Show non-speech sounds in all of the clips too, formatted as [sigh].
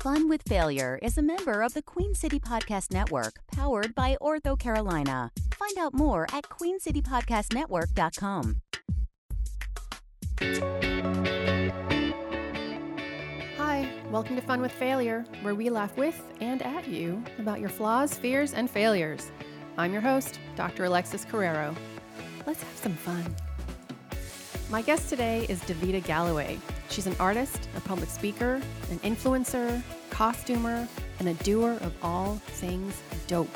Fun with Failure is a member of the Queen City Podcast Network, powered by Ortho Carolina. Find out more at queencitypodcastnetwork.com. Hi, welcome to Fun with Failure, where we laugh with and at you about your flaws, fears, and failures. I'm your host, Dr. Alexis Carreiro. Let's have some fun. My guest today is Davita Galloway. She's an artist, a public speaker, an influencer, costumer, and a doer of all things dope.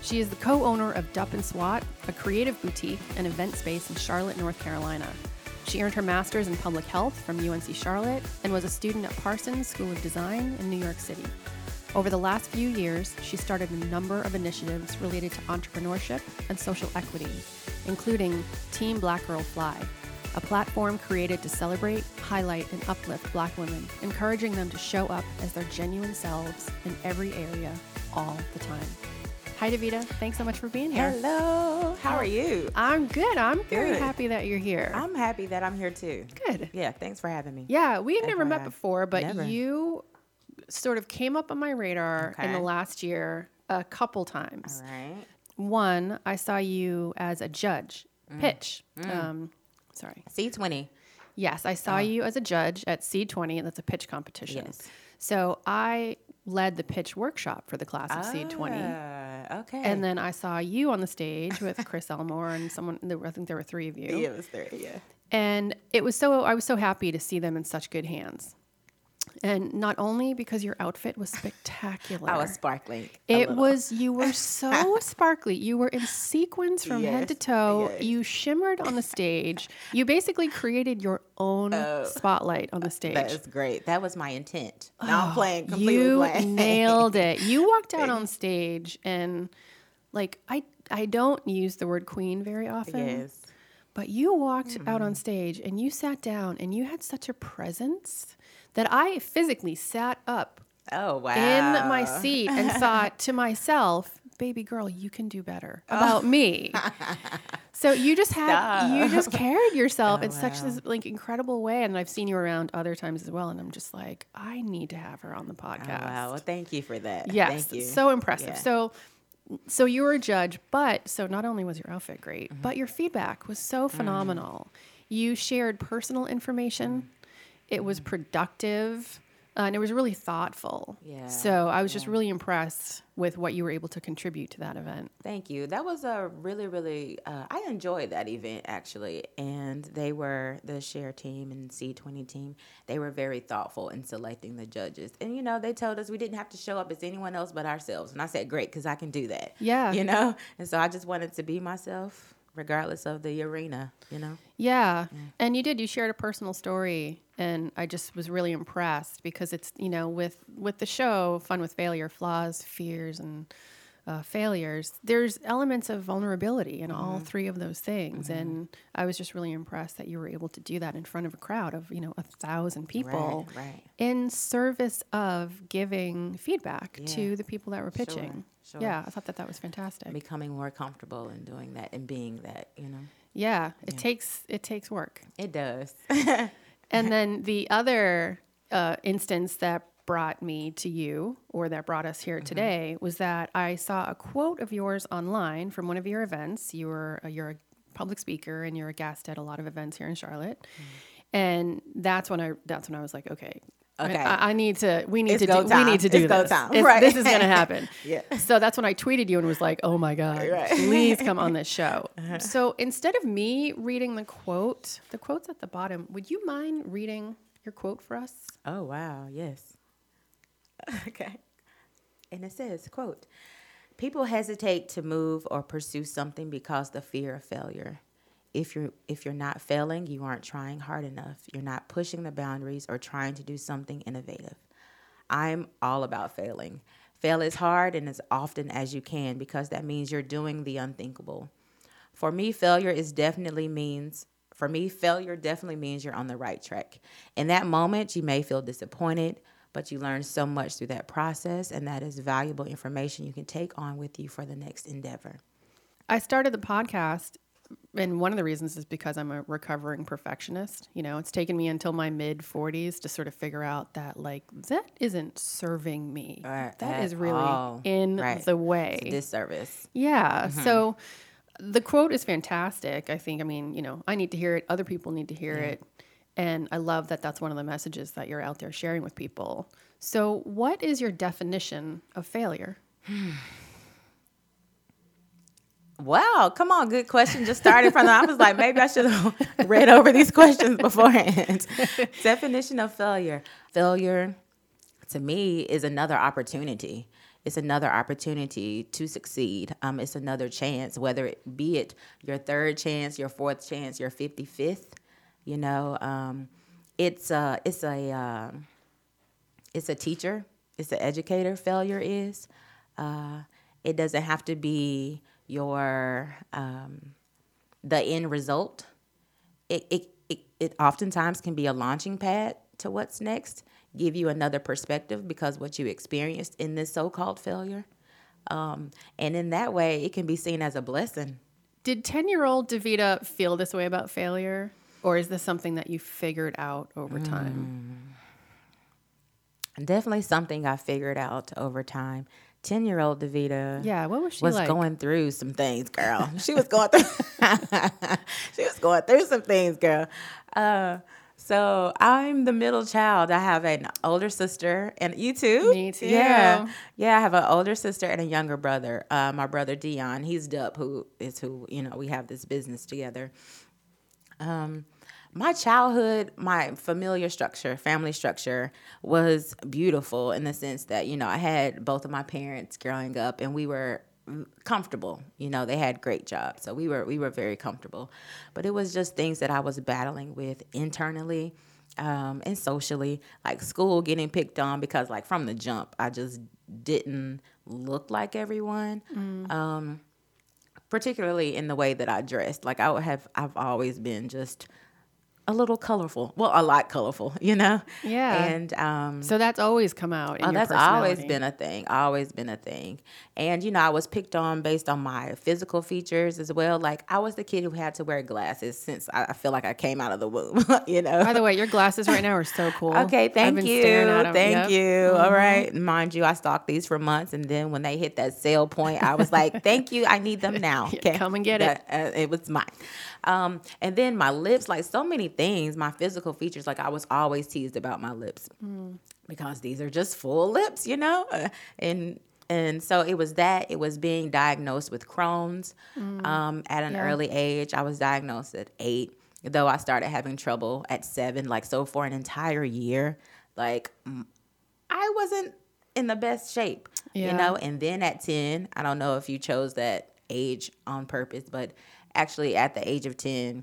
She is the co owner of Dupp and Swat, a creative boutique and event space in Charlotte, North Carolina. She earned her master's in public health from UNC Charlotte and was a student at Parsons School of Design in New York City. Over the last few years, she started a number of initiatives related to entrepreneurship and social equity, including Team Black Girl Fly, a platform created to celebrate, highlight, and uplift Black women, encouraging them to show up as their genuine selves in every area, all the time. Hi, Davita. Thanks so much for being here. Hello. How are you? I'm good. I'm very Good. happy that you're here. I'm happy that I'm here too. good. Yeah, thanks for having me. Yeah, we had never met before, but Never. you sort of came up on my radar in the last year a couple times. All right. One, I saw you as a judge Mm. pitch. Um, sorry. C20. Yes, I saw you as a judge at C20, and that's a pitch competition. Yes. So I led the pitch workshop for the class of C20. Ah, okay. And then I saw you on the stage with Chris [laughs] Elmore and someone, I think there were three of you. yeah, it was three, Yeah. And it was so, I was so happy to see them in such good hands. And not only because your outfit was spectacular. [laughs] I was sparkly. It was you were [laughs] so sparkly. You were in sequins from head to toe. yes. You shimmered on the stage. You basically created your own spotlight on the [laughs] stage. Oh. That is great. That was my intent. Now I'm playing completely you playing. nailed it. You walked out on stage and like I I don't use the word queen very often. Yes. But you walked out Mm. on stage and you sat down and you had such a presence that I physically sat up Oh wow. in my seat and [laughs] thought to myself, baby girl, you can do better about me. [laughs] So you just had you just carried yourself [laughs] in such this like incredible way. And I've seen you around other times as well. And I'm just like, I need to have her on the Oh, podcast. wow. Well, thank you for that. Yes, Thank you. so impressive. Yeah. So, so you were a judge, but so not only was your outfit great, Mm-hmm. but your feedback was so phenomenal. You shared personal information. Mm-hmm. It was productive, uh, and it was really thoughtful. Yeah, So I was just really impressed with what you were able to contribute to that event. Thank you. That was a really, really. Uh, I enjoyed that event actually, and they were the share team and C twenty team. They were very thoughtful in selecting the judges, and you know they told us we didn't have to show up as anyone else but ourselves. And I said, great, because I can do that. Yeah. You know, and so I just wanted to be myself, regardless of the arena. You know. Yeah. And you did. You shared a personal story and I just was really impressed because it's, you know, with with the show Fun with Failure, Flaws, Fears and uh, failures, there's elements of vulnerability in all three of those things. And I was just really impressed that you were able to do that in front of a crowd of, you know, a thousand people Right. Right. in service of giving feedback to the people that were pitching. sure. Yeah, I thought that that was fantastic. Becoming more comfortable in doing that and being that. You know. yeah, it takes it takes work. It does. [laughs] And then the other uh, instance that brought me to you, or that brought us here today, was that I saw a quote of yours online from one of your events. You were uh, you're a public speaker and you're a guest at a lot of events here in Charlotte, and that's when I that's when I was like, okay. I- Okay. I, I need to. We need It's to do. go We need to do It's this. time. It's- Right. This is going [laughs] to happen. Yeah. So that's when I tweeted you and was like, "Oh my god, Right. please come on [laughs] this show." Uh-huh. So instead of me reading the quote, the quote's at the bottom. Would you mind reading your quote for us? Oh wow, yes. [laughs] okay. And it says, quote, people hesitate to move or pursue something because the fear of failure. If you're if you're not failing, you aren't trying hard enough. You're not pushing the boundaries or trying to do something innovative. I'm all about failing. Fail as hard and as often as you can because that means you're doing the unthinkable. For me, failure is definitely means for me, failure definitely means you're on the right track. In that moment, you may feel disappointed, but you learn so much through that process, and that is valuable information you can take on with you for the next endeavor. I started the podcast and one of the reasons is because I'm a recovering perfectionist. You know, it's taken me until my mid 40s to sort of figure out that like that isn't serving me. Right, that at is really all. in Right. the way. It's disservice. Yeah. Mm-hmm. So the quote is fantastic. I think, I mean, you know, I need to hear it. Other people need to hear it. And I love that that's one of the messages that you're out there sharing with people. So, what is your definition of failure? [sighs] [sighs] [sighs] Wow, come on, good question. Just started from the. I was like, maybe I should have [laughs] read over these questions beforehand. [laughs] Definition of failure: failure, to me, is another opportunity. It's another opportunity to succeed. Um, it's another chance, whether it be it your third chance, your fourth chance, your fifty fifth. You know, um, it's a it's a uh, it's a teacher, it's an educator. Failure is. Uh, it doesn't have to be your um, the end result. It, it it it oftentimes can be a launching pad to what's next. Give you another perspective because what you experienced in this so-called failure, um, and in that way, it can be seen as a blessing. Did 10 year old Davita feel this way about failure? Or is this something that you figured out over time? Definitely something I figured out over time. Ten-year-old Davita. Yeah, what was she was like? going through some things, girl. She was going through. [laughs] she was going through some things, girl. Uh, so I'm the middle child. I have an older sister, and you too. Me too. Yeah, yeah. I have an older sister and a younger brother. Uh, my brother Dion. He's Dub, who is who you know. We have this business together. Um, my childhood, my familiar structure, family structure was beautiful in the sense that, you know, I had both of my parents growing up and we were comfortable. You know, they had great jobs. So we were we were very comfortable. But it was just things that I was battling with internally um, and socially, like school getting picked on because like from the jump, I just didn't look like everyone. Um, particularly in the way that I dressed. Like I would have, I've always been just a little colorful. Well, a lot colorful, [laughs] you know. Yeah. And um, So that's always come out. In Oh, that's always been a thing. Always been a thing. And you know, I was picked on based on my physical features as well. Like I was the kid who had to wear glasses since I I feel like I came out of the womb. [laughs] you know. By the way, your glasses right now are so [laughs] cool. Okay, thank you. staring at 'em. Thank Yep. Mm-hmm. you. All right. Mind you, I stalked these for months and then when they hit that sale point, I was like, "Thank you. I need them now." Okay. come and get it. Uh, it was mine. Um, and then my lips, like so many things, my physical features, like I was always teased about my lips Mm. because these are just full lips, you know? Uh, and and so it was that. It was being diagnosed with Crohn's um, at an Mm. Yeah. early age. I was diagnosed at eight, though I started having trouble at seven. Like, so for an entire year, like, mm, I wasn't in the best shape, Yeah. you know? And then at 10, I don't know if you chose that age on purpose, but actually at the age of 10,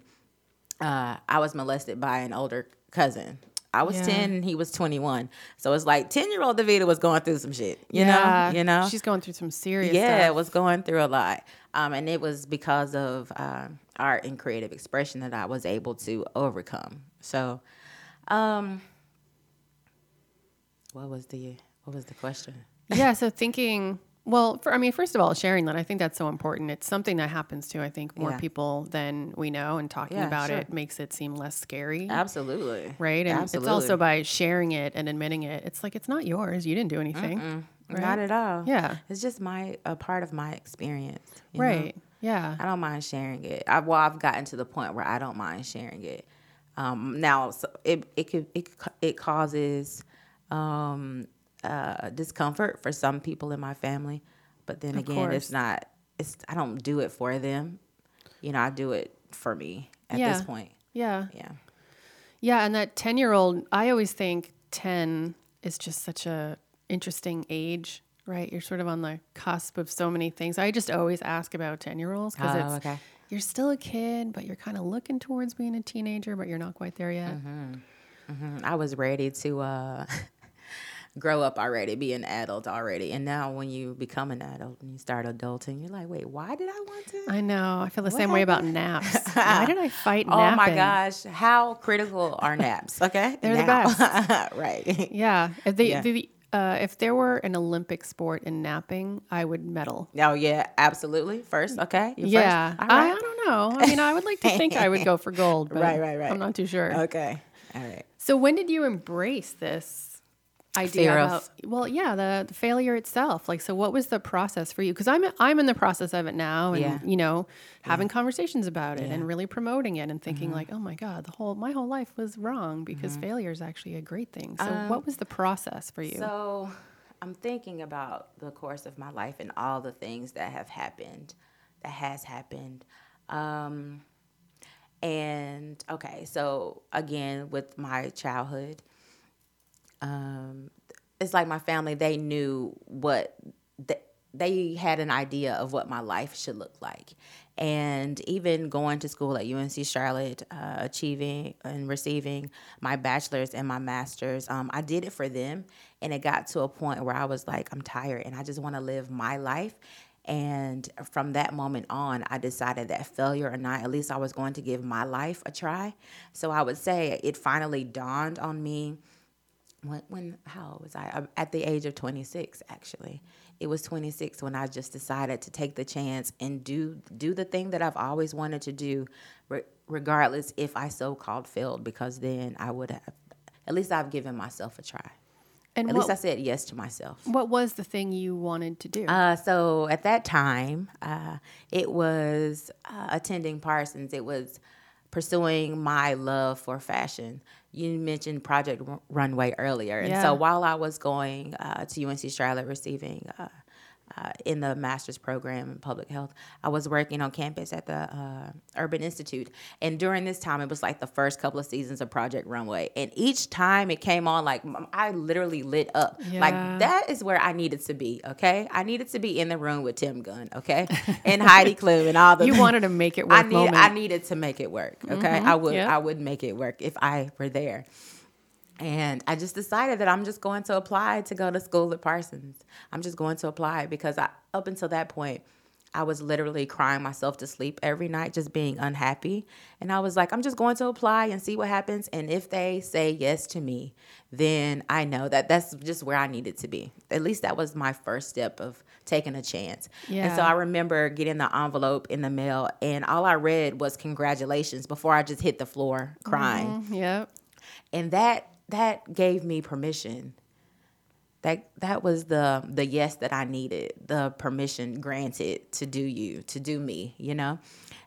uh, I was molested by an older cousin. I was Yeah. 10 and he was 21. So it's like 10 year old Davita was going through some shit, you Yeah. know? You know? She's going through some serious yeah, stuff. it was going through a lot. Um, and it was because of uh, art and creative expression that I was able to overcome. So, um, what was the what was the question? yeah. So thinking, well, for, I mean, first of all, sharing that, I think that's so important. It's something that happens to, I think, more Yeah. people than we know, and talking Yeah, about sure. it makes it seem less scary. Absolutely. Right. And Absolutely. it's also by sharing it and admitting it, it's like, it's not yours. You didn't do anything. Not right? at all. Yeah. It's just my a part of my experience. you know? Right. Yeah. I don't mind sharing it. I, well, I've gotten to the point where I don't mind sharing it. Um, now, so it it could it it causes um, uh, discomfort for some people in my family, but then Of again, course. it's not. It's I don't do it for them. You know, I do it for me at Yeah. this point. Yeah. Yeah. Yeah, and that 10 year old, I always think 10 is just such a interesting age, right? You're sort of on the cusp of so many things. I just always ask about 10 year olds because Oh, it's, okay. you're still a kid, but you're kind of looking towards being a teenager, but you're not quite there yet. Mhm. I was ready to uh, [laughs] grow up already, be an adult already, and now when you become an adult and you start adulting, you're like, wait, why did I want to? I know. I feel the What same way about naps. [laughs] Why did I fight naps Oh napping? my gosh, how critical are naps? [laughs] Okay, They're the best, [laughs] right? Yeah. If, they, Yeah. the- uh, if there were an Olympic sport in napping, I would medal. Oh yeah, absolutely. First, okay, you Yeah. First? All I, I don't know. I mean, I would like to think I would go for gold, but Right, right, right. I'm not too sure. Okay. All right. So when did you embrace this idea about well, yeah, the, the failure itself. Like so what was the process for you? Cuz I'm I'm in the process of it now and Yeah. you know, having conversations about it and Yeah. Mm-hmm. really promoting it and thinking like, "Oh my god, the whole my whole life was wrong because failure is actually a great thing." So what was the process for you? Um, So I'm thinking about the course of my life and all the things that have happened, that has happened. Um, and okay, so again, with my childhood, um, it's like my family, they knew what th- they had an idea of what my life should look like. And even going to school at UNC Charlotte, uh, achieving and receiving my bachelor's and my master's, um, I did it for them. And it got to a point where I was like, I'm tired and I just want to live my life. And from that moment on, I decided that failure or not, at least I was going to give my life a try. So I would say it finally dawned on me when, when how old was I? Uh, At the age of 26, actually. It was 26 when I just decided to take the chance and do do the thing that I've always wanted to do, re- regardless if I so called failed, because then I would have, at least I've given myself a try. and At what, least I said yes to myself. what was the thing you wanted to do? Uh, so at that time, uh, it was uh, attending Parsons. It was pursuing my love for fashion. You mentioned Project Ru- Runway earlier, and Yeah. so while I was going uh, to UNC Charlotte, receiving. Uh, uh, in the master's program in public health, I was working on campus at the uh, Urban Institute, and during this time, it was like the first couple of seasons of Project Runway, and each time it came on, like I literally lit up. Like that is where I needed to be. Okay, I needed to be in the room with Tim Gunn. Okay, [laughs] and Heidi Klum and all the. you wanted to make it work I need. I needed to make it work. Okay, I would. yeah. I would make it work if I were there. And I just decided that I'm just going to apply to go to school at Parsons. I'm just going to apply because I, up until that point, I was literally crying myself to sleep every night, just being unhappy. And I was like, I'm just going to apply and see what happens. And if they say yes to me, then I know that that's just where I needed to be. At least that was my first step of taking a chance. Yeah. And so I remember getting the envelope in the mail, and all I read was congratulations before I just hit the floor crying mm-hmm. yeah. and that that gave me permission. That that was the the yes that i needed the permission granted to do you to do me you know?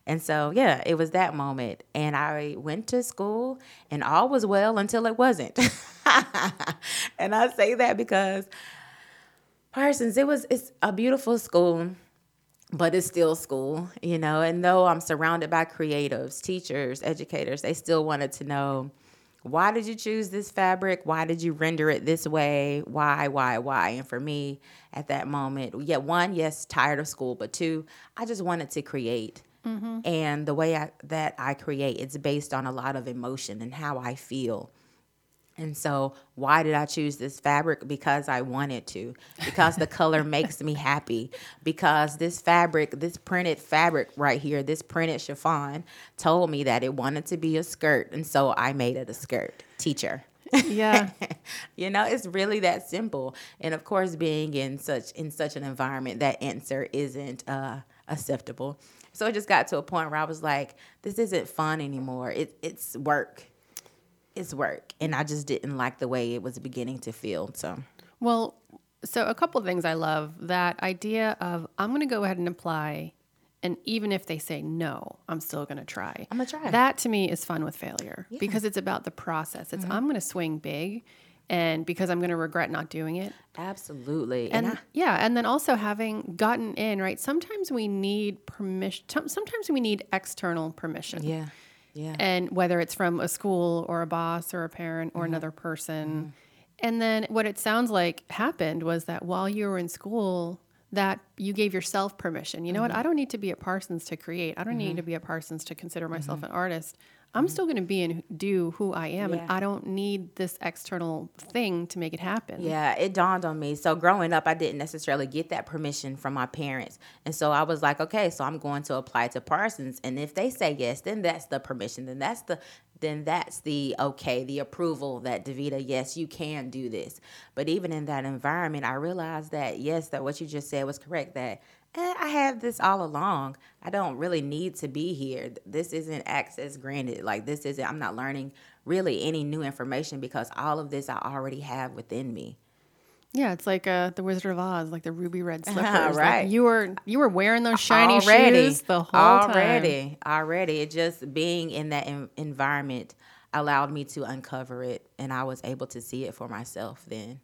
And so yeah it was that moment. And i went to school and all was well until it wasn't. [laughs] And i say that because parsons it was it's a beautiful school but it's still school, you know. And though I'm surrounded by creatives, teachers, educators, they still wanted to know why did you choose this fabric? Why did you render it this way? Why, why, why? And for me at that moment, yeah, one, yes, tired of school, but two, I just wanted to create. Mm-hmm. And the way I, that I create, it's based on a lot of emotion and how I feel. And so, why did I choose this fabric? Because I wanted to. Because the color makes me happy. Because this fabric, this printed fabric right here, this printed chiffon, told me that it wanted to be a skirt. And so, I made it a skirt. Teacher. Yeah. [laughs] you know, it's really that simple. And of course, being in such in such an environment, that answer isn't uh, acceptable. So it just got to a point where I was like, "This isn't fun anymore. It, it's work. It's work." And I just didn't like the way it was beginning to feel. So Well, so a couple of things I love that idea of I'm going to go ahead and apply, and even if they say no, I'm still going to try. I'm gonna try. That to me is fun with failure because it's about the process. It's mm-hmm. I'm going to swing big, and because I'm going to regret not doing it. absolutely, And and, I, yeah, and then also having gotten in right. Sometimes we need permission. Sometimes we need external permission. yeah, yeah, and whether it's from a school or a boss or a parent Mm-hmm. or another person. And then what it sounds like happened was that while you were in school, that you gave yourself permission. You know Mm-hmm. what? I don't need to be at Parsons to create. I don't need to be at Parsons to consider myself Mm-hmm. an artist. I'm still going to be and do who I am, and I don't need this external thing to make it happen. Yeah, it dawned on me. So growing up, I didn't necessarily get that permission from my parents. And so I was like, okay, so I'm going to apply to Parsons. And if they say yes, then that's the permission. Then that's the then that's the okay, the approval that Davita, yes, you can do this. But even in that environment, I realized that yes, that what you just said was correct, that eh, I have this all along. I don't really need to be here. This isn't access granted. Like this isn't. I'm not learning really any new information because all of this I already have within me. Yeah, it's like uh, the Wizard of Oz, like the ruby red slippers. Like, Right. you were you were wearing those shiny already, shoes the whole already, time. already. Already. It just being in that en- environment allowed me to uncover it, and I was able to see it for myself. Then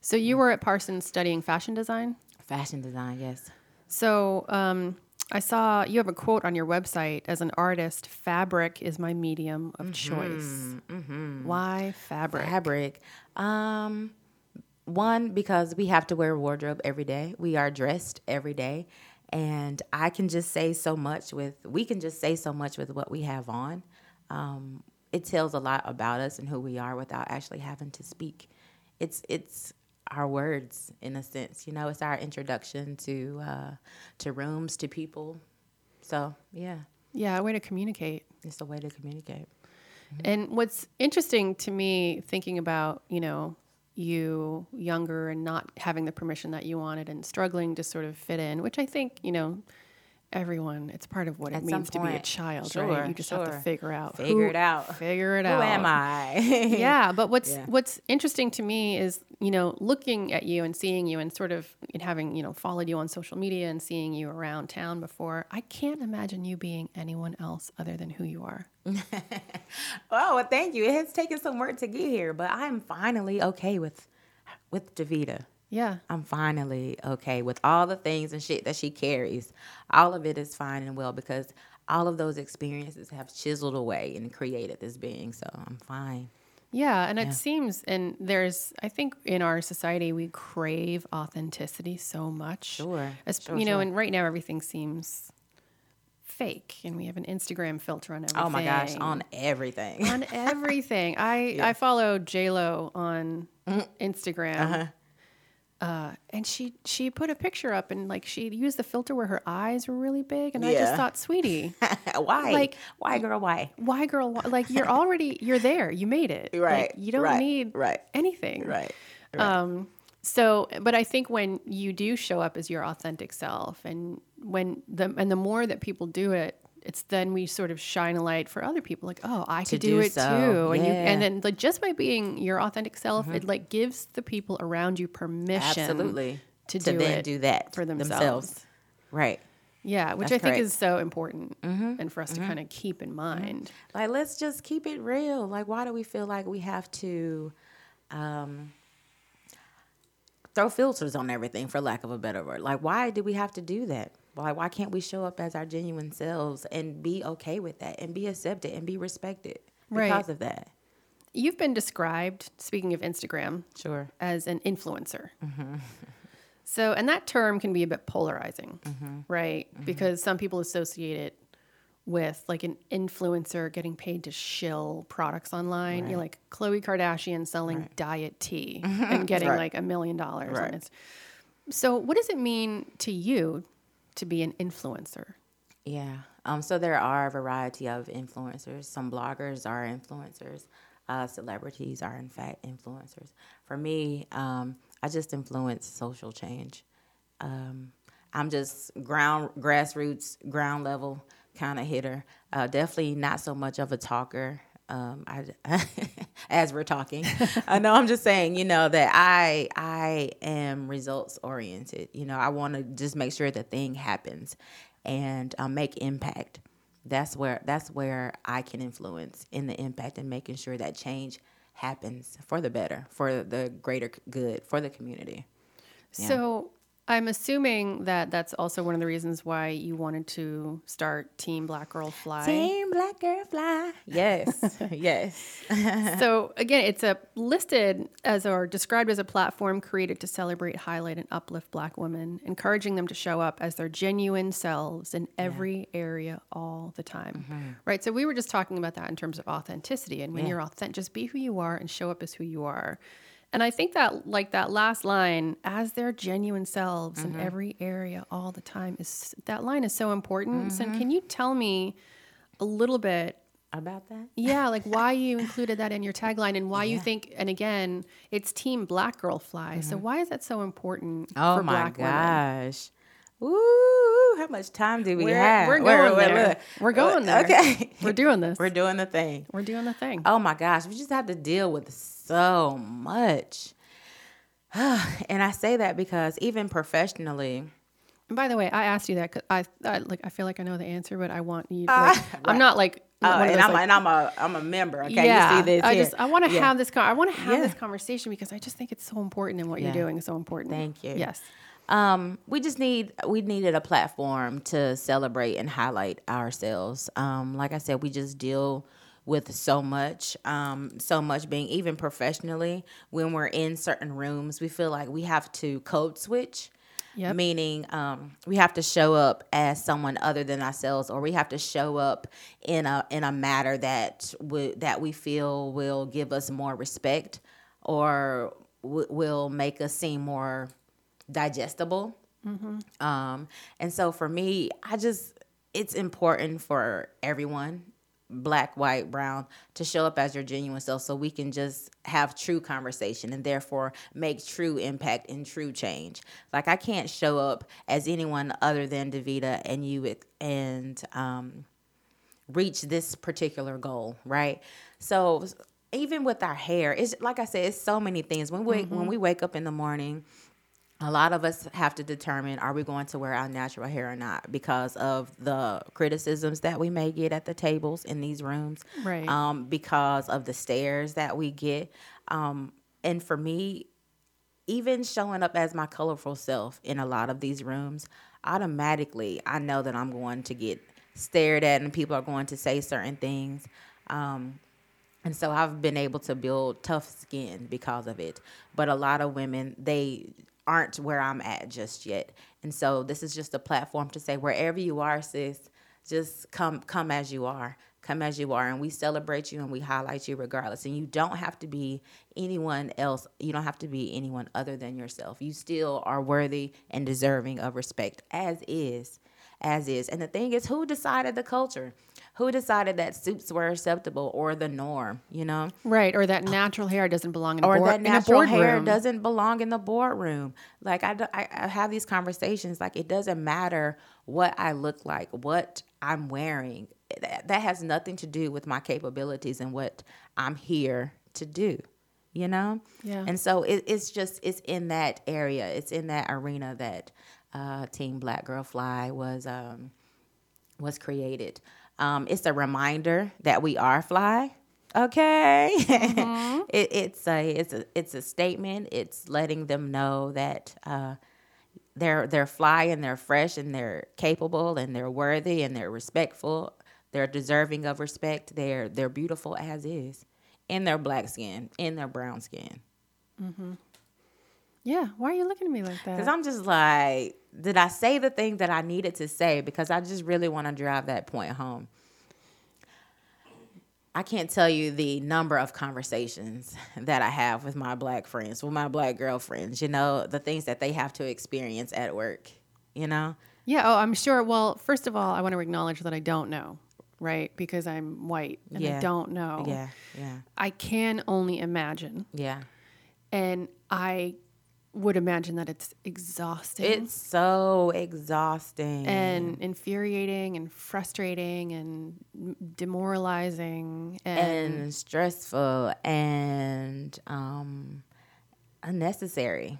So you were at Parsons studying fashion design. fashion design, yes. So um, I saw you have a quote on your website. As an artist, fabric is my medium of choice. Why fabric? fabric. Um, one because we have to wear a wardrobe every day. We are dressed every day, and I can just say so much with. We can just say so much with what we have on. Um, it tells a lot about us and who we are without actually having to speak. It's it's our words in a sense. You know, it's our introduction to uh, to rooms to people. So yeah, Yeah, a way to communicate. it's a way to communicate. And what's interesting to me, thinking about you know you younger and not having the permission that you wanted and struggling to sort of fit in, which I think you know everyone. It's part of what At it means to be a child, sure, right? You just have to figure out Figure who- it out. Figure it Who out. am I? [laughs] yeah but what's Yeah. what's interesting to me is you know looking at you and seeing you and sort of and having you know followed you on social media and seeing you around town before i can't imagine you being anyone else other than who you are [laughs] Oh, well, thank you. It has taken some work to get here, but I'm finally okay with with Davita. Yeah I'm finally okay with all the things and shit that she carries. All of it is fine and well because all of those experiences have chiseled away and created this being. So I'm fine. yeah and it seems and there's i think in our society we crave authenticity so much Sure, As, sure, you know sure. and right now everything seems fake and we have an instagram filter on everything Oh my gosh, on everything. on everything. I [laughs] I follow J Lo on Instagram, Uh-huh. Uh, and she she put a picture up and like she used the filter where her eyes were really big, and I just thought, sweetie, [laughs] why? Like- why, girl? Why? why, girl? Why? Like you're [laughs] already you're there, you made it. Like, Right, you don't right, need right, anything. Right. Um, so, but I think when you do show up as your authentic self, and when the and the more that people do it, it's then we sort of shine a light for other people. Like, oh, I could do, do it so. too, and you and then like just by being your authentic self, it like gives the people around you permission, Absolutely. to, to do then it do that for themselves. Right. Yeah, which That's I think correct. Mm-hmm. is so important, and for us to kind of keep in mind. Like, let's just keep it real. Like, why do we feel like we have to um, throw filters on everything, for lack of a better word? Like, why do we have to do that? Like, why can't we show up as our genuine selves and be okay with that and be accepted and be respected Right. because of that? You've been described, speaking of Instagram, Sure. as an influencer. Mm-hmm. [laughs] So, and that term can be a bit polarizing, Mm-hmm. right? Because some people associate it with like an influencer getting paid to shill products online. You're like Khloe Kardashian selling diet tea [laughs] and getting Right. like a million dollars. Right. So, what does it mean to you to be an influencer? Yeah. Um, so there are a variety of influencers. Some bloggers are influencers. Uh, celebrities are, in fact, influencers. For me, um, I just influence social change. Um, I'm just ground, grassroots, ground level kind of hitter. Uh, definitely not so much of a talker. Um, I, [laughs] as we're talking, I know I'm just saying, you know, that I I am results oriented. You know, I want to just make sure the thing happens and um, make impact. That's where that's where I can influence in the impact and making sure that change happens for the better, for the greater good, for the community. So, I'm assuming that that's also one of the reasons why you wanted to start Team Black Girl Fly. Team Black Girl Fly. Yes, [laughs] yes. so again, it's a listed as or described as a platform created to celebrate, highlight, and uplift Black women, encouraging them to show up as their genuine selves in every area all the time. Mm-hmm. Right. So we were just talking about that in terms of authenticity, and when you're authentic, just be who you are and show up as who you are. And I think that like that last line, as their genuine selves in mm-hmm. every area all the time, is that line is so important. So mm-hmm. can you tell me a little bit About that? yeah, [laughs] like why you included that in your tagline and why you think, and again, it's Team Black Girl Fly. So mm-hmm. why is that so important Oh for my Black women? Ooh, how much time do we We're, have? we're going where- there. We're going there. Okay. We're doing this. We're doing the thing. We're doing the thing. Oh my gosh, we just have to deal with so much. [sighs] and I say that because even professionally, And by the way, I asked you that 'cause I, I like I feel like I know the answer, but I want you. Like, [laughs] I'm not like. uh, and those, I'm like- and I'm a I'm a member. Okay, yeah, you see this I here. just I want to Yeah. have this. Con- I want to have Yeah. this conversation because I just think it's so important, and what Yeah. you're doing is so important. Thank you. Yes. Um, we just need we needed a platform to celebrate and highlight ourselves. Um, like I said, we just deal with so much, um, so much being even professionally when we're in certain rooms, we feel like we have to code switch. Yep. Meaning, um, we have to show up as someone other than ourselves, or we have to show up in a in a matter that would that we feel will give us more respect, or w- will make us seem more digestible. Um, and so for me, I just, it's important for everyone, black, white, brown, to show up as your genuine self so we can just have true conversation and therefore make true impact and true change. Like I can't show up as anyone other than Davita and you and, um, reach this particular goal, right? So even with our hair, it's like I said, it's so many things. When we when we wake up in the morning, a lot of us have to determine are we going to wear our natural hair or not because of the criticisms that we may get at the tables in these rooms Right. um, because of the stares that we get um, and for me even showing up as my colorful self in a lot of these rooms automatically i know that i'm going to get stared at and people are going to say certain things um, and so I've been able to build tough skin because of it. But a lot of women, they aren't where I'm at just yet. And so this is just a platform to say wherever you are, sis, just come come as you are. Come as you are and we celebrate you and we highlight you regardless. And you don't have to be anyone else. You don't have to be anyone other than yourself. You still are worthy and deserving of respect as is as is. And the thing is, who decided the culture? Who decided that suits were acceptable or the norm? You know, Right. Or that natural hair doesn't belong in or board, that natural hair doesn't belong in the boardroom. Like I, I, I have these conversations. Like it doesn't matter what I look like, what I'm wearing. That, that has nothing to do with my capabilities and what I'm here to do. You know. Yeah. And so it, it's just it's in that area. It's in that arena that uh, Team Black Girl Fly was um, was created. Um, it's a reminder that we are fly. Okay, [laughs] it, it's a it's a it's a statement. It's letting them know that uh, they're they're fly and they're fresh and they're capable and they're worthy and they're respectful. They're deserving of respect. They're they're beautiful as is in their black skin, in their brown skin. Yeah. Why are you looking at me like that? Because I'm just like, did I say the thing that I needed to say? Because I just really want to drive that point home. I can't tell you the number of conversations [laughs] that I have with my black friends, with my black girlfriends, you know, the things that they have to experience at work, you know? Yeah, oh, I'm sure. Well, first of all, I want to acknowledge that I don't know, right? Because I'm white and I don't know. Yeah, yeah, I can only imagine. yeah. And I would imagine that it's exhausting It's so exhausting. and infuriating and frustrating and demoralizing and, and stressful and um, unnecessary.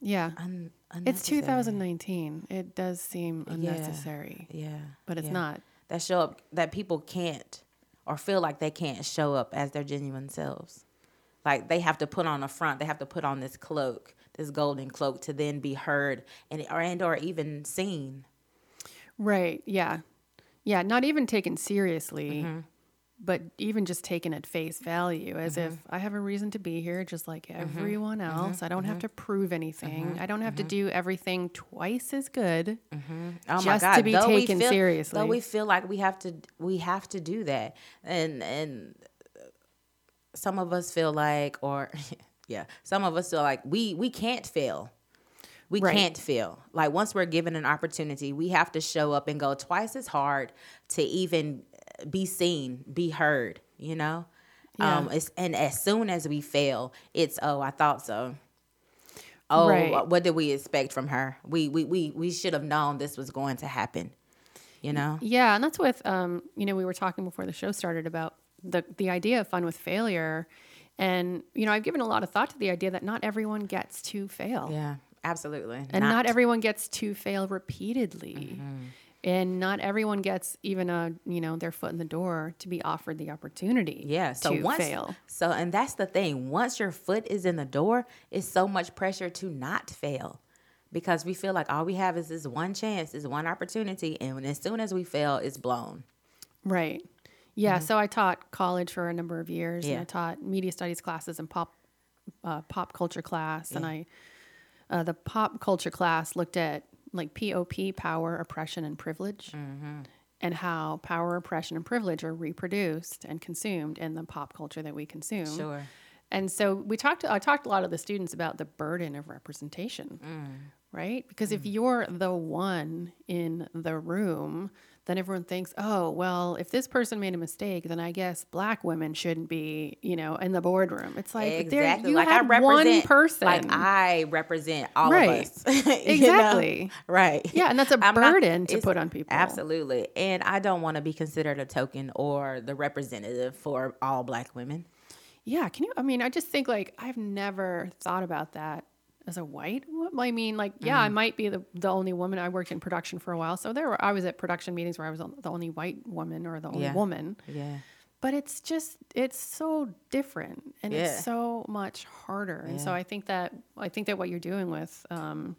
yeah. Un- It's 2019. It does seem unnecessary, Yeah, but it's yeah. not. That show up that people can't or feel like they can't show up as their genuine selves. Like they have to put on a front. They have to put on this cloak, this golden cloak, to then be heard and or and or even seen. Right. Yeah. Yeah. Not even taken seriously, Mm-hmm. but even just taken at face value as if mm-hmm. I have a reason to be here, just like Mm-hmm. everyone mm-hmm. else. I don't have mm-hmm. to prove anything. I don't have to do everything twice as good. Oh Just to be though taken feel- seriously. Though we feel like we have to, we have to do that, and and some of us feel like, or [laughs] yeah, some of us feel like we we can't fail. We Right. can't fail. Like once we're given an opportunity, we have to show up and go twice as hard to even be seen, be heard. You know, Yeah. um, it's, and as soon as we fail, it's oh, I thought so. oh, Right. what did we expect from her? We we we we should have known this was going to happen. You know? Yeah, and that's with um, you know, we were talking before the show started about the the idea of fun with failure. And you know, I've given a lot of thought to the idea that not everyone gets to fail. Yeah, absolutely. And not, everyone gets to fail repeatedly. Mm-hmm. And not everyone gets even a, you know, their foot in the door to be offered the opportunity Yeah. So to once fail. so and that's the thing. Once your foot is in the door, it's so much pressure to not fail. Because we feel like all we have is this one chance, this one opportunity, and as soon as we fail, it's blown. Right. Yeah. So I taught college for a number of years, and Mm-hmm. Yeah. I taught media studies classes and pop uh, pop culture class, and I uh, the pop culture class looked at like POP, power, oppression, and privilege, Mm-hmm. and how power, oppression, and privilege are reproduced and consumed in the pop culture that we consume. Sure. And so we talked. I talked a lot of the students about the burden of representation, right? Because if you're the one in the room, then everyone thinks, oh, well, if this person made a mistake, then I guess black women shouldn't be, you know, in the boardroom. It's like there- Exactly. you like I represent one person, Like I represent all Right. of us. [laughs] you know? Exactly. Right. Yeah, and that's a [laughs] I'm not- burden to put on people. Absolutely. And I don't want to be considered a token or the representative for all black women. Yeah, can you? I mean, I just think like I've never thought about that as a white. wo- I mean, like, yeah, Mm. I might be the, the only woman. I worked in production for a while, so there were I was at production meetings where I was the only white woman or the only Yeah. woman. Yeah. But it's just it's so different and Yeah. it's so much harder. And so I think that I think that what you're doing with um,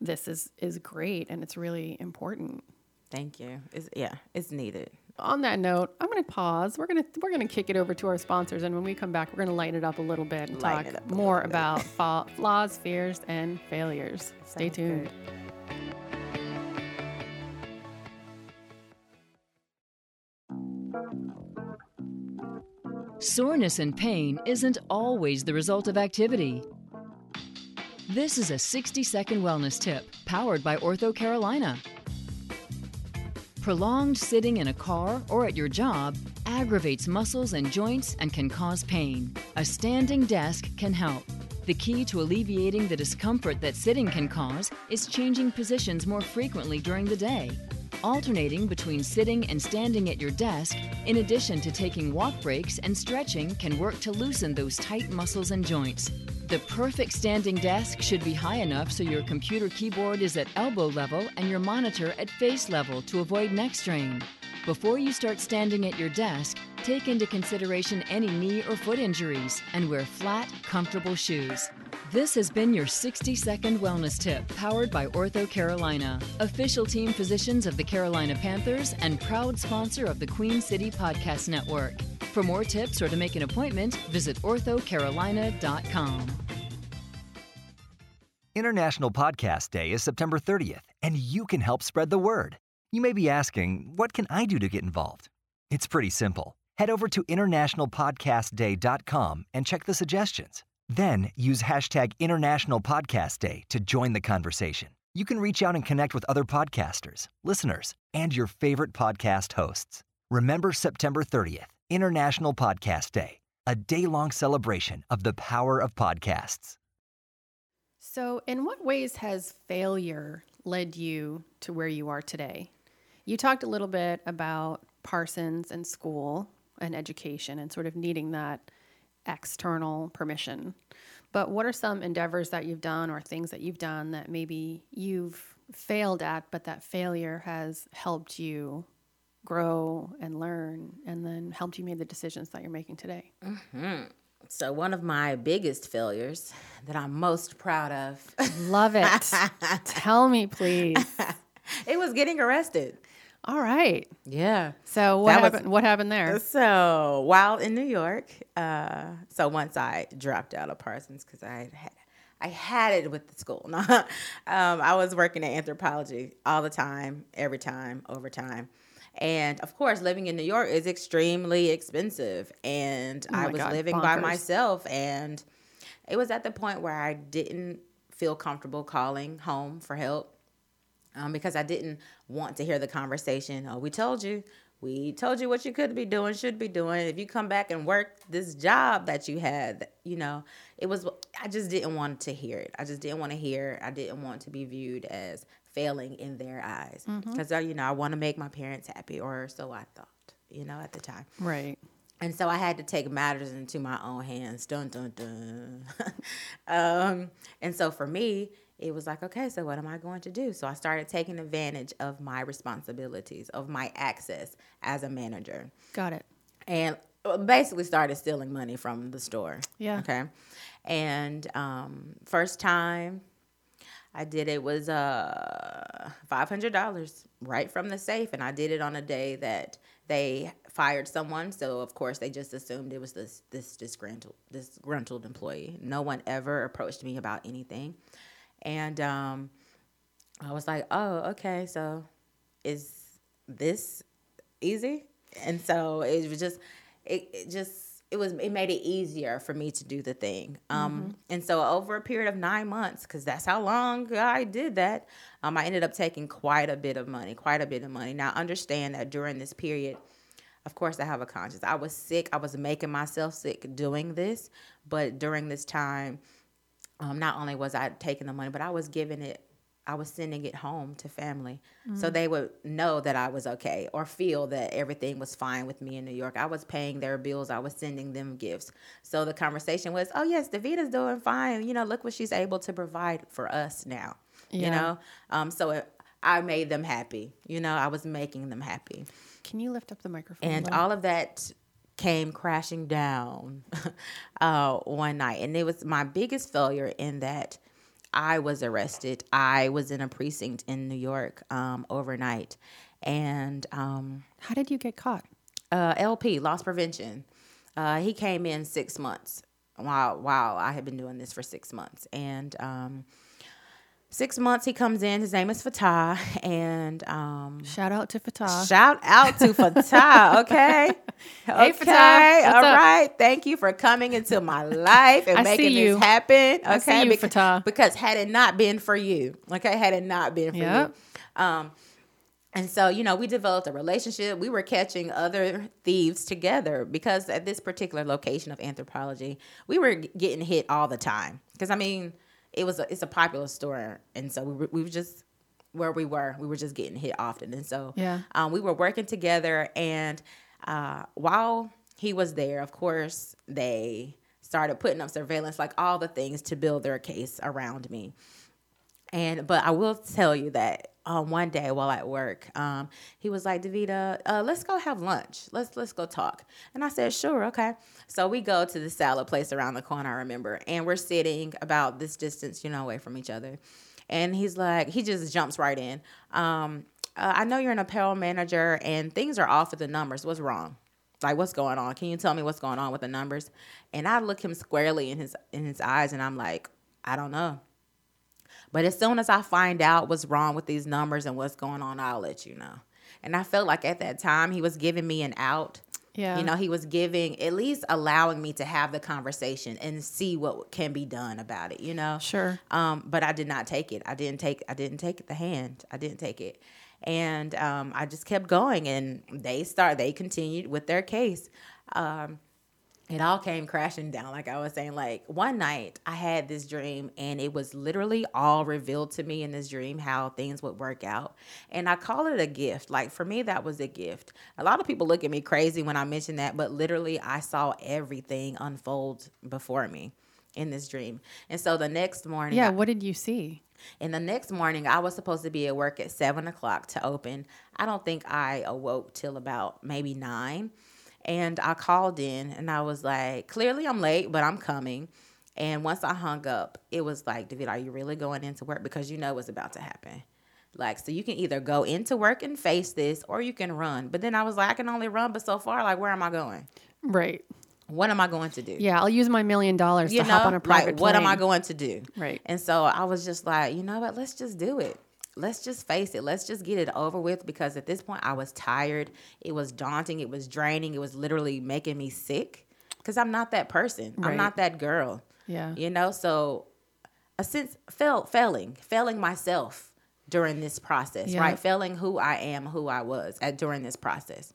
this is is great and it's really important. Thank you. It's, yeah, it's needed. On that note, I'm going to pause. We're going to we're going to kick it over to our sponsors, and when we come back, we're going to lighten it up a little bit and Lighten talk it up a more about [laughs] fa- flaws, fears, and failures. Stay Sounds tuned. good. Soreness and pain isn't always the result of activity. This is a 60 second wellness tip powered by Ortho Carolina. Prolonged sitting in a car or at your job aggravates muscles and joints and can cause pain. A standing desk can help. The key to alleviating the discomfort that sitting can cause is changing positions more frequently during the day. Alternating between sitting and standing at your desk, in addition to taking walk breaks and stretching, can work to loosen those tight muscles and joints. The perfect standing desk should be high enough so your computer keyboard is at elbow level and your monitor at face level to avoid neck strain. Before you start standing at your desk, take into consideration any knee or foot injuries and wear flat, comfortable shoes. This has been your 60 second wellness tip powered by Ortho Carolina, official team physicians of the Carolina Panthers and proud sponsor of the Queen City Podcast Network. For more tips or to make an appointment, visit orthocarolina.com. International Podcast Day is September 30th, and you can help spread the word. You may be asking, what can I do to get involved? It's pretty simple. Head over to internationalpodcastday.com and check the suggestions. Then use hashtag International Podcast Day to join the conversation. You can reach out and connect with other podcasters, listeners, and your favorite podcast hosts. Remember September 30th, International Podcast Day, a day long celebration of the power of podcasts. So, in what ways has failure led you to where you are today? You talked a little bit about Parsons and school and education and sort of needing that external permission. But what are some endeavors that you've done or things that you've done that maybe you've failed at, but that failure has helped you grow and learn and then helped you make the decisions that you're making today? Mm-hmm. So one of my biggest failures that I'm most proud of, Love it. [laughs] Tell me, please. [laughs] it was getting arrested. All right. Yeah. So what That was- happened? What happened there? So while in New York, uh, so once I dropped out of Parsons because I had I had it with the school. [laughs] Um, I was working at Anthropologie all the time, every time, over time. And of course, living in New York is extremely expensive. And Oh I was God, living by myself. And it was at the point where I didn't feel comfortable calling home for help um, because I didn't want to hear the conversation. Oh, we told you, we told you what you could be doing, should be doing. If you come back and work this job that you had, you know, it was, I just didn't want to hear it. I just didn't want to hear. I didn't want to be viewed as failing in their eyes. Because, mm-hmm. you know, I want to make my parents happy, or so I thought, you know, at the time. Right. And so I had to take matters into my own hands. Dun, dun, dun. [laughs] um, and so for me, it was like, okay, so what am I going to do? So I started taking advantage of my responsibilities, of my access as a manager. Got it. And uh, basically started stealing money from the store. Yeah. Okay. And um, first time I did it was uh, $500 right from the safe. And I did it on a day that they fired someone. So, of course, they just assumed it was this, this disgruntled, disgruntled employee. No one ever approached me about anything. And um, I was like, oh, okay, so is this easy? And so it was just, it, it just, it was, it made it easier for me to do the thing. Um, mm-hmm. And so over a period of nine months, because that's how long I did that, um, I ended up taking quite a bit of money, quite a bit of money. Now, understand that during this period, of course, I have a conscience. I was sick. I was making myself sick doing this. But during this time, um, not only was I taking the money, but I was giving it, I was sending it home to family. Mm-hmm. So they would know that I was okay or feel that everything was fine with me in New York. I was paying their bills, I was sending them gifts. So the conversation was, oh, yes, Davita's doing fine. You know, look what she's able to provide for us now. Yeah. You know, um, so it, I made them happy. You know, I was making them happy. Can you lift up the microphone? And all of that came crashing down [laughs] uh, one night. And it was my biggest failure in that I was arrested. I was in a precinct in New York um, overnight. And um, how did you get caught? Uh, LP, loss prevention. Uh, he came in six months while while I had been doing this for six months, and um, six months he comes in. His name is fatah [laughs] and um, shout out to fatah. shout out to fatah [laughs] okay? [laughs] Hey, okay fatah. all right. Thank you for coming into my life and I making this happen okay I see you, because, because had it not been for you okay? Had it not been for yep. you. Um and so, you know, we developed a relationship. We were catching other thieves together because at this particular location of Anthropologie, we were getting hit all the time. Because, I mean, it was a, it's a popular store, and so we were, we were just where we were. We were just getting hit often, and so yeah, um, we were working together. And uh, while he was there, of course, they started putting up surveillance, like all the things to build their case around me. And but I will tell you that um, one day while at work, um, he was like, "Davita, uh, let's go have lunch. Let's let's go talk." And I said, "Sure, okay." So we go to the salad place around the corner. I remember, and we're sitting about this distance, you know, away from each other. And he's like, he just jumps right in. Um, uh, I know you're an apparel manager, and things are off with the numbers. What's wrong? Like, what's going on? Can you tell me what's going on with the numbers? And I look him squarely in his in his eyes, and I'm like, I don't know. But as soon as I find out what's wrong with these numbers and what's going on, I'll let you know. And I felt like at that time he was giving me an out. Yeah. You know, he was giving, at least allowing me to have the conversation and see what can be done about it, you know? Sure. Um, but I did not take it. I didn't take I didn't take the hand. I didn't take it. And um, I just kept going and they start they continued with their case. Um, it all came crashing down like i was saying like one night i had this dream and it was literally all revealed to me in this dream how things would work out. And i call it a gift. Like for me that was a gift. A lot of people look at me crazy when i mention that but literally i saw everything unfold before me in this dream. And so the next morning yeah I, what did you see? And the next morning, I was supposed to be at work at seven o'clock to open. I don't think I awoke till about maybe nine. And I called in and I was like, clearly I'm late, but I'm coming. And once I hung up, it was like, David, are you really going into work? Because you know what's about to happen. Like, so you can either go into work and face this or you can run. But then I was like, I can only run, but so far, like, where am I going? Right. What am I going to do? Yeah, I'll use my million dollars to know, hop on a private like, What am I going to do? Right. And so I was just like, you know what? Let's just do it let's just face it. Let's just get it over with because at this point I was tired. It was daunting. It was draining. It was literally making me sick because I'm not that person. Right. I'm not that girl. Yeah. You know, so a sense fail, failing, failing myself during this process, Yeah. right? Failing who I am, who I was at during this process.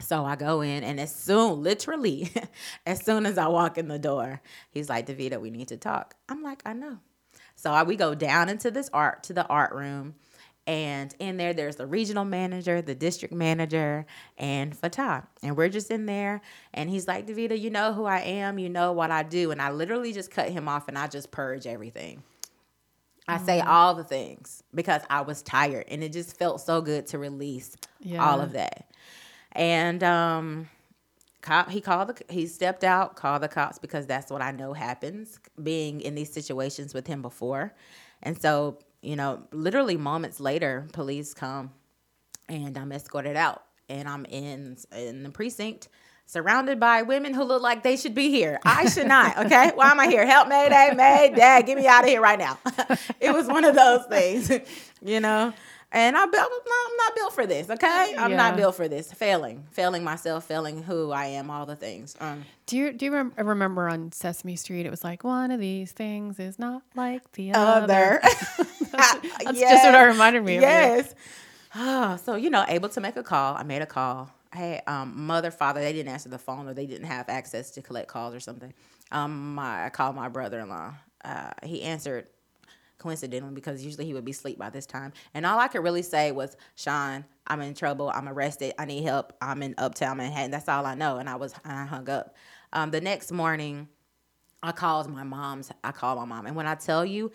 So I go in, and as soon, literally, [laughs] as soon as I walk in the door, he's like, "Davita, we need to talk." I'm like, "I know." So I, we go down into this art to the art room, and in there, there's the regional manager, the district manager, and Fatah, and we're just in there. And he's like, "Davita, you know who I am, you know what I do," and I literally just cut him off, and I just purge everything. I say all the things because I was tired, and it just felt so good to release all of that. And um, cop, he called the he stepped out, called the cops because that's what I know happens being in these situations with him before. And so, you know, literally moments later, police come and um, I'm escorted out and I'm in in the precinct surrounded by women who look like they should be here. I should not, [laughs] okay? Why am I here? Help Mayday, May, Dad, get me out of here right now. [laughs] it was one of those things, [laughs] you know? And I built, I'm not built for this, okay? I'm Yeah. not built for this. Failing, failing myself, failing who I am, all the things. Um, Do you do you rem- remember on Sesame Street? It was like one of these things is not like the other. other. [laughs] [laughs] That's just what it reminded me of you. Yes. Ah, so you know, able to make a call. I made a call. Hey, um, mother, father, they didn't answer the phone or they didn't have access to collect calls or something. Um, my I called my brother-in-law. Uh, he answered coincidentally because usually he would be asleep by this time. And all I could really say was, Sean, I'm in trouble. I'm arrested. I need help. I'm in Uptown Manhattan. That's all I know. And I was and I hung up. Um, the next morning, I called my mom's. I called my mom, and when I tell you,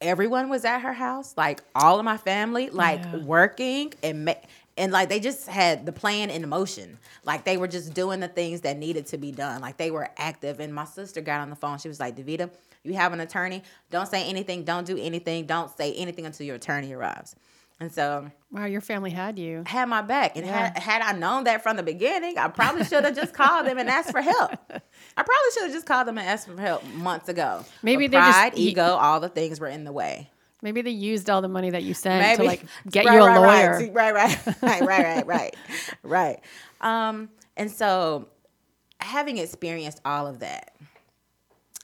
everyone was at her house, like all of my family, like Yeah. working and ma- and like they just had the plan in motion. Like they were just doing the things that needed to be done. Like they were active. And my sister got on the phone. She was like, "Davita, you have an attorney. Don't say anything. Don't do anything. Don't say anything until your attorney arrives." And so Wow, your family had you. had my back. And Yeah. had, had I known that from the beginning, I probably should have just [laughs] called them and asked for help. I probably should have just called them and asked for help months ago. Maybe But they just- pride, you- ego, all the things were in the way. Maybe they used all the money that you sent Maybe to like get Right, you a right, lawyer. Right, right, right, [laughs] right, right, right, right, right. Um, and so, having experienced all of that,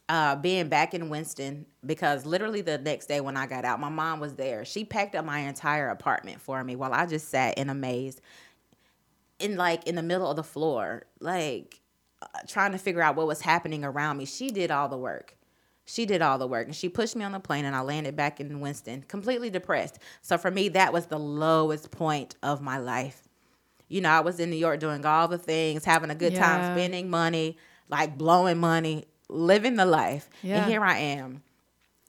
uh, being back in Winston, because literally the next day when I got out, my mom was there. She packed up my entire apartment for me while I just sat in a maze, in like in the middle of the floor, like uh, trying to figure out what was happening around me. She did all the work. She did all the work and she pushed me on the plane and I landed back in Winston, completely depressed. So for me, that was the lowest point of my life. You know, I was in New York doing all the things, having a good Yeah. time, spending money, like blowing money, living the life. Yeah. And here I am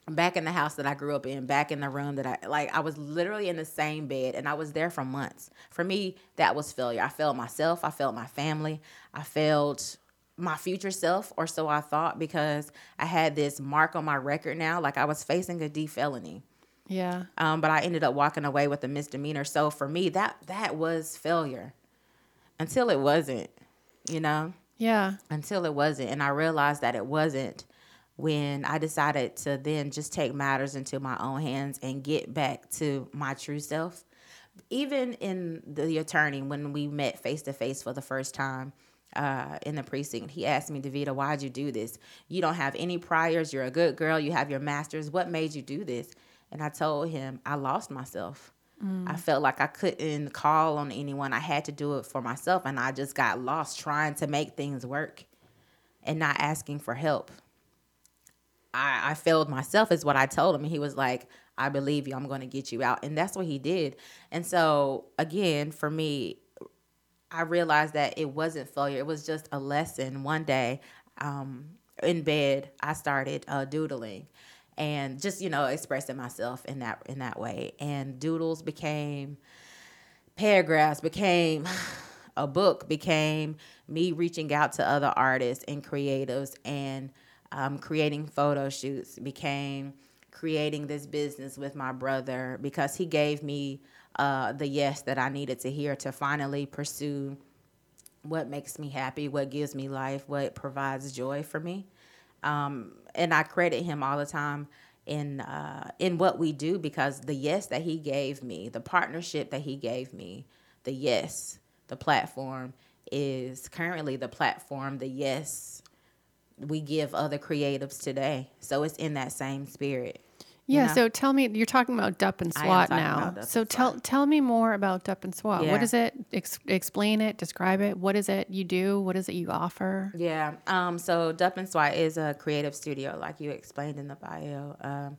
back in the house that I grew up in, back in the room that I like I was literally in the same bed and I was there for months. For me, that was failure. I failed myself, I failed my family, I failed my future self, or so I thought, because I had this mark on my record now, like I was facing a D felony. Yeah. Um, but I ended up walking away with a misdemeanor. So for me, that that was failure. Until it wasn't, you know? Yeah. until it wasn't. And I realized that it wasn't when I decided to then just take matters into my own hands and get back to my true self. Even in the attorney, when we met face to face for the first time uh, in the precinct, he asked me, Davita, why'd you do this? You don't have any priors. You're a good girl. You have your master's. What made you do this? And I told him, I lost myself. I felt like I couldn't call on anyone. I had to do it for myself. And I just got lost trying to make things work and not asking for help. I, I failed myself, is what I told him. He was like, I believe you. I'm going to get you out. And that's what he did. And so, again, for me, I realized that it wasn't failure. It was just a lesson. One day, um, in bed, I started uh, doodling, and just you know expressing myself in that in that way. And doodles became paragraphs, became [sighs] a book, became me reaching out to other artists and creatives, and um, creating photo shoots. Became creating this business with my brother because he gave me uh, the yes that I needed to hear to finally pursue what makes me happy, what gives me life, what provides joy for me. Um, and I credit him all the time in uh, in what we do because the yes that he gave me, the partnership that he gave me, the yes, the platform is currently the platform, the yes we give other creatives today. So it's in that same spirit. Yeah. know? So tell me, you're talking about DUPP and SWAT now. So tell SWAT. tell me more about DUPP and SWAT. Yeah. What is it? Ex- explain it. Describe it. What is it you do? What is it you offer? Yeah. Um, so Dupp and Swat is a creative studio, like you explained in the bio. Um,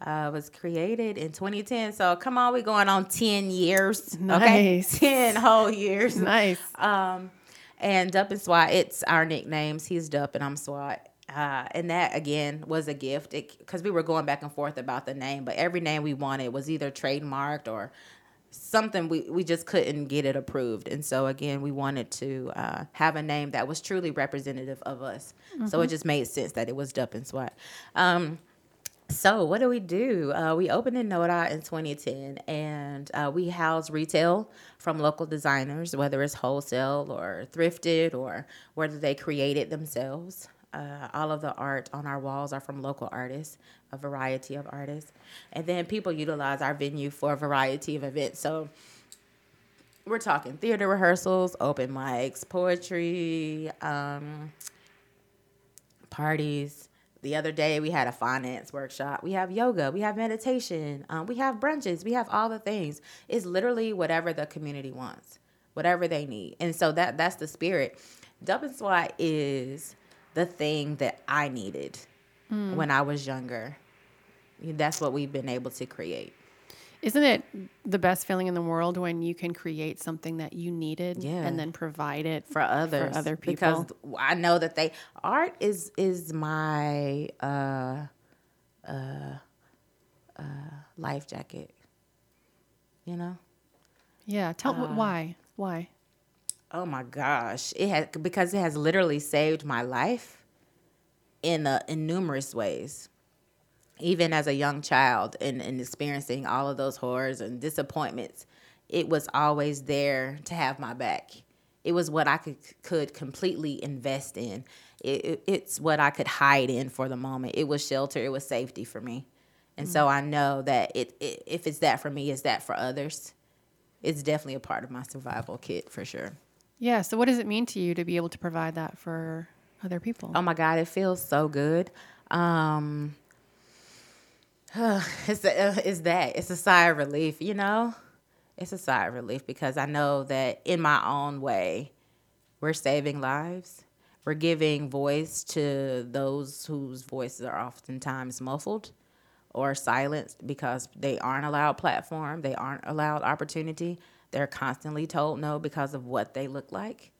uh, was created in 2010. So come on, we're going on 10 years. Okay, [laughs] 10 whole years. Nice. Um, and Dupp and Swat, it's our nicknames. He's Dupp and I'm Swat. Uh, and that again was a gift because we were going back and forth about the name, but every name we wanted was either trademarked or something we, we just couldn't get it approved. And so again, we wanted to uh, have a name that was truly representative of us. So it just made sense that it was Dupp and Swat. Um, so what do we do? Uh, we opened in Noda in 2010, and uh, we house retail from local designers, whether it's wholesale or thrifted or whether they create it themselves. Uh, all of the art on our walls are from local artists, a variety of artists, and then people utilize our venue for a variety of events. So we're talking theater rehearsals, open mics, poetry, um, parties. The other day we had a finance workshop. We have yoga. We have meditation. Um, we have brunches. We have all the things. It's literally whatever the community wants, whatever they need, and so that that's the spirit. Dupp and SWAT is the thing that I needed when I was younger. That's what we've been able to create. Isn't it the best feeling in the world when you can create something that you needed Yeah. and then provide it for others other people? because? I know that they art is is my uh uh uh life jacket. You know? Yeah. Tell Uh, why. Why? Oh my gosh. It has because it has literally saved my life in in numerous ways. Even as a young child and, and experiencing all of those horrors and disappointments, it was always there to have my back. It was what I could could completely invest in. It, it- it's what I could hide in for the moment. It was shelter. It was safety for me, and so mm. I know that it, it if it's that for me, it's that for others. It's definitely a part of my survival kit for sure. Yeah. So what does it mean to you to be able to provide that for other people? Oh my God, it feels so good. Um, [sighs] it's uh, it's that it's a sigh of relief, you know. It's a sigh of relief because I know that in my own way, we're saving lives. We're giving voice to those whose voices are oftentimes muffled or silenced because they aren't allowed platform, they aren't allowed opportunity. They're constantly told no because of what they look like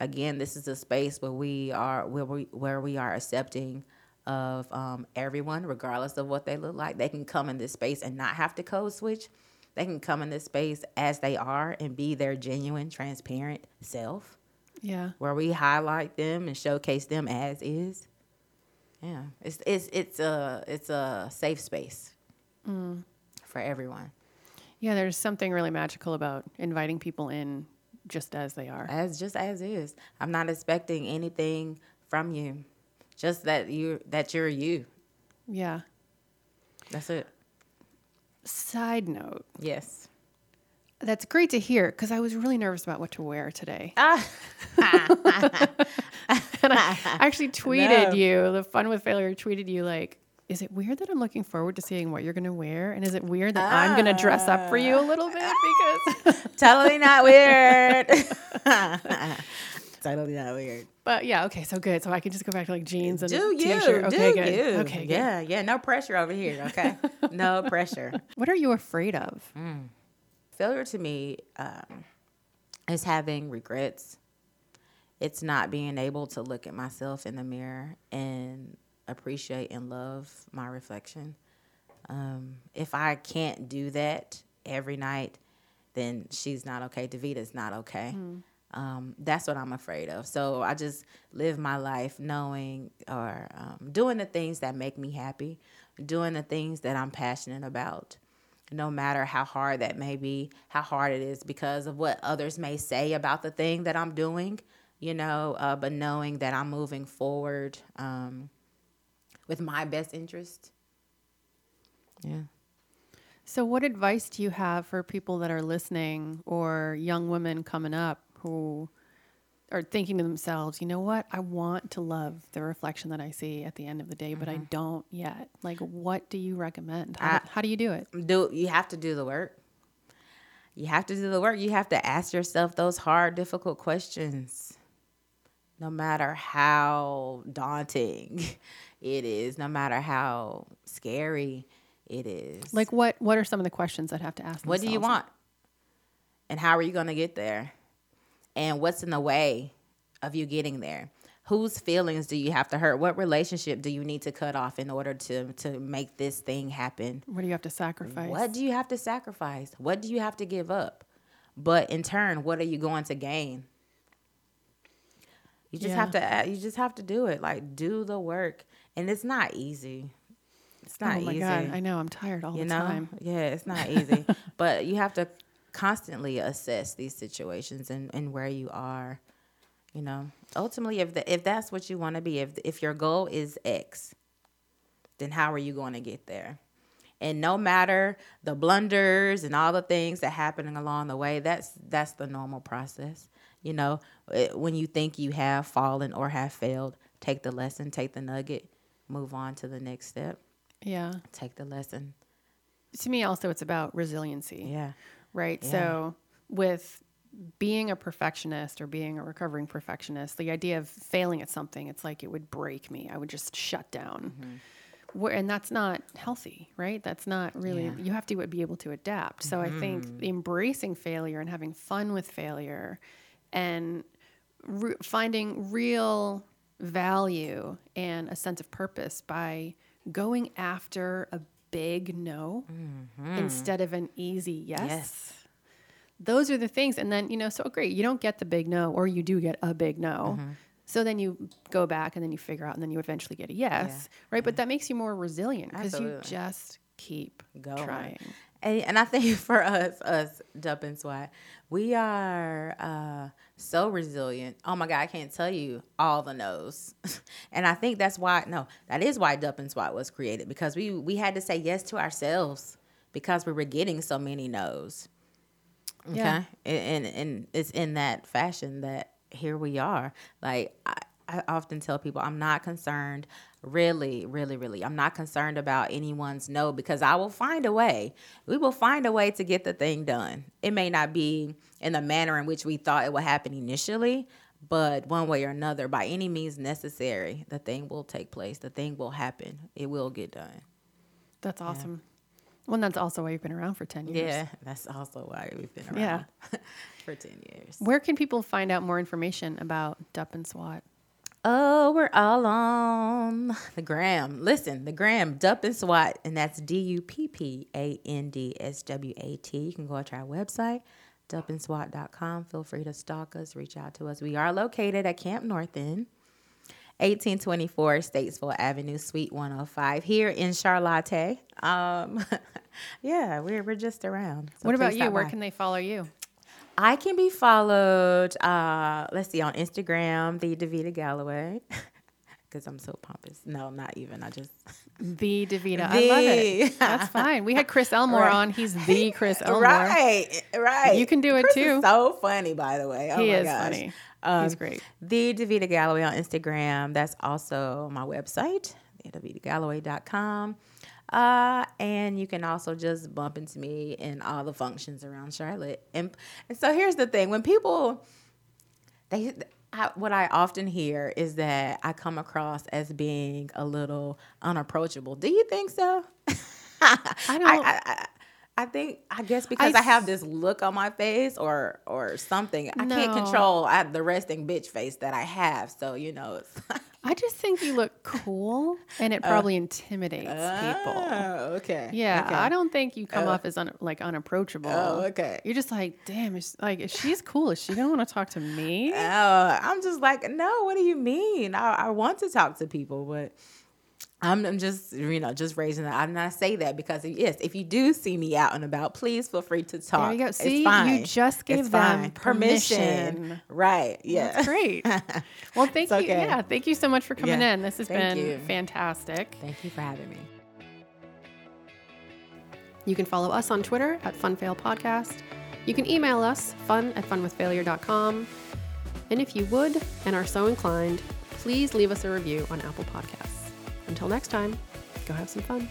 again, this is a space where we are where we where we are accepting of um, everyone, regardless of what they look like. They can come in this space and not have to code switch. They can come in this space as they are and be their genuine, transparent self, yeah. where we highlight them and showcase them as is. Yeah, it's it's it's a it's a safe space for everyone, Yeah. There's something really magical about inviting people in just as they are. as just as is. I'm not expecting anything from you, just that you that you're you. Yeah. That's it. Side note. Yes. That's great to hear because I was really nervous about what to wear today. Ah. [laughs] [laughs] and I actually tweeted No. you, the fun with failure tweeted you like, is it weird that I'm looking forward to seeing what you're going to wear? And is it weird that I'm going to dress up for you a little bit? Because, [laughs] totally not weird. [laughs] [laughs] totally not weird. but yeah, okay, so good. So I can just go back to like jeans and Do you? t-shirt. Okay, do good. you? Okay, good. Yeah, yeah. No pressure over here. Okay. no pressure. What are you afraid of? Failure to me um, is having regrets. It's not being able to look at myself in the mirror and appreciate and love my reflection. Um, if I can't do that every night, then she's not okay. Davita's not okay. Um, that's what I'm afraid of. So I just live my life knowing or um, doing the things that make me happy, doing the things that I'm passionate about, no matter how hard that may be, how hard it is because of what others may say about the thing that I'm doing, you know, uh, but knowing that I'm moving forward um, with my best interest. Yeah. So, what advice do you have for people that are listening or young women coming up who are thinking to themselves, you know what? I want to love the reflection that I see at the end of the day, but I mm-hmm. don't yet. Like, what do you recommend? How, I- how do you do it? do you have to do the work you have to do the work you have to ask yourself those hard difficult questions no matter how daunting [laughs] it is no matter how scary it is Like, what what are some of the questions I'd have to ask? what do you want and how are you going to get there and what's in the way of you getting there whose feelings do you have to hurt what relationship do you need to cut off in order to to make this thing happen What do you have to sacrifice? what do you have to sacrifice? What do you have to give up? But in turn, what are you going to gain? You just have to uh, you just have to do it. Like do the work. And it's not easy. It's not oh my easy. god, I know I'm tired all you the know? time. Yeah, it's not easy. [laughs] but you have to constantly assess these situations and, and where you are. You know, ultimately, if the, if that's what you want to be, if if your goal is X, then how are you going to get there? And no matter the blunders and all the things that happening along the way, that's that's the normal process. You know, Eh, when you think you have fallen or have failed, take the lesson, take the nugget, move on to the next step. Yeah. Take the lesson. To me, also, it's about resiliency. Yeah. right? So, with being a perfectionist or being a recovering perfectionist, the idea of failing at something, it's like it would break me. I would just shut down. Where, and that's not healthy, right? That's not really, you have to be able to adapt. So, I think embracing failure and having fun with failure and re- finding real value and a sense of purpose by going after a big no instead of an easy yes. Yes. Those are the things. And then, you know, so great, you don't get the big no, or you do get a big no. Mm-hmm. So then you go back and then you figure out, and then you eventually get a yes, right? But that makes you more resilient because you just keep Going. trying. And, and I think [laughs] for us, us Dupp and SWAT, we are uh, so resilient. Oh my God, I can't tell you all the no's. [laughs] and I think that's why, no, that is why Dupp and SWAT was created because we, we had to say yes to ourselves because we were getting so many no's. Okay. Yeah. And, and, and it's in that fashion that here we are. Like, I, I often tell people, I'm not concerned, really, really, really. I'm not concerned about anyone's no because I will find a way. We will find a way to get the thing done. It may not be in the manner in which we thought it would happen initially, but one way or another, by any means necessary, the thing will take place. The thing will happen. It will get done. That's awesome. Well, that's also why you've been around for 10 years. Yeah, that's also why we've been around Yeah. [laughs] for 10 years. Where can people find out more information about Dupp and SWAT? Oh, we're all on the gram. Listen, the gram, Dupp and SWAT, and that's D U P P A N D S W A T. You can go to our website, duppandswat.com. Feel free to stalk us, reach out to us. We are located at Camp North End, 1824 Statesville Avenue, Suite 105, here in Charlotte. Um, [laughs] yeah, we're, we're just around. So what about you? Where by. can they follow you? I can be followed, uh, let's see, on Instagram, the Davita Galloway. [laughs] Because I'm so pompous. No, not even. I just. [laughs] The Davita. I love it. That's [laughs] fine. We had Chris Elmore Right. on. He's the Chris Elmore. Right, right. You can do it Chris too. So funny, by the way. Oh He my is gosh. funny. Um, He's great. The Davita Galloway on Instagram. That's also my website, thedavitagalloway.com. Uh, and you can also just bump into me in all the functions around Charlotte. And, and so here's the thing when people, they, I, what I often hear is that I come across as being a little unapproachable. Do you think so? [laughs] I don't- I, I, I think I guess because I, I have this look on my face or or something. I can't control I, the resting bitch face that I have. So you know, it's [laughs] I just think you look cool and it uh, probably intimidates oh, people. Oh, okay. Yeah, okay. I don't think you come uh, off as un, like unapproachable. Oh, okay. You're just like, damn, is, like if she's cool. Is she gonna want to talk to me? Oh, I'm just like, no. What do you mean? I, I want to talk to people, but I'm, I'm just, you know, just raising that. I'm not say that because yes, if you do see me out and about, please feel free to talk. There you go. It's See, you just gave It's them fine. permission. Right? Yeah. That's great. [laughs] Well, thank It's you. Yeah, thank you so much for coming Yeah. in. This has Thank been you. fantastic. Thank you for having me. You can follow us on Twitter at FunFailPodcast. You can email us, fun at funwithfailure.com. And if you would and are so inclined, please leave us a review on Apple Podcasts. Until next time, go have some fun.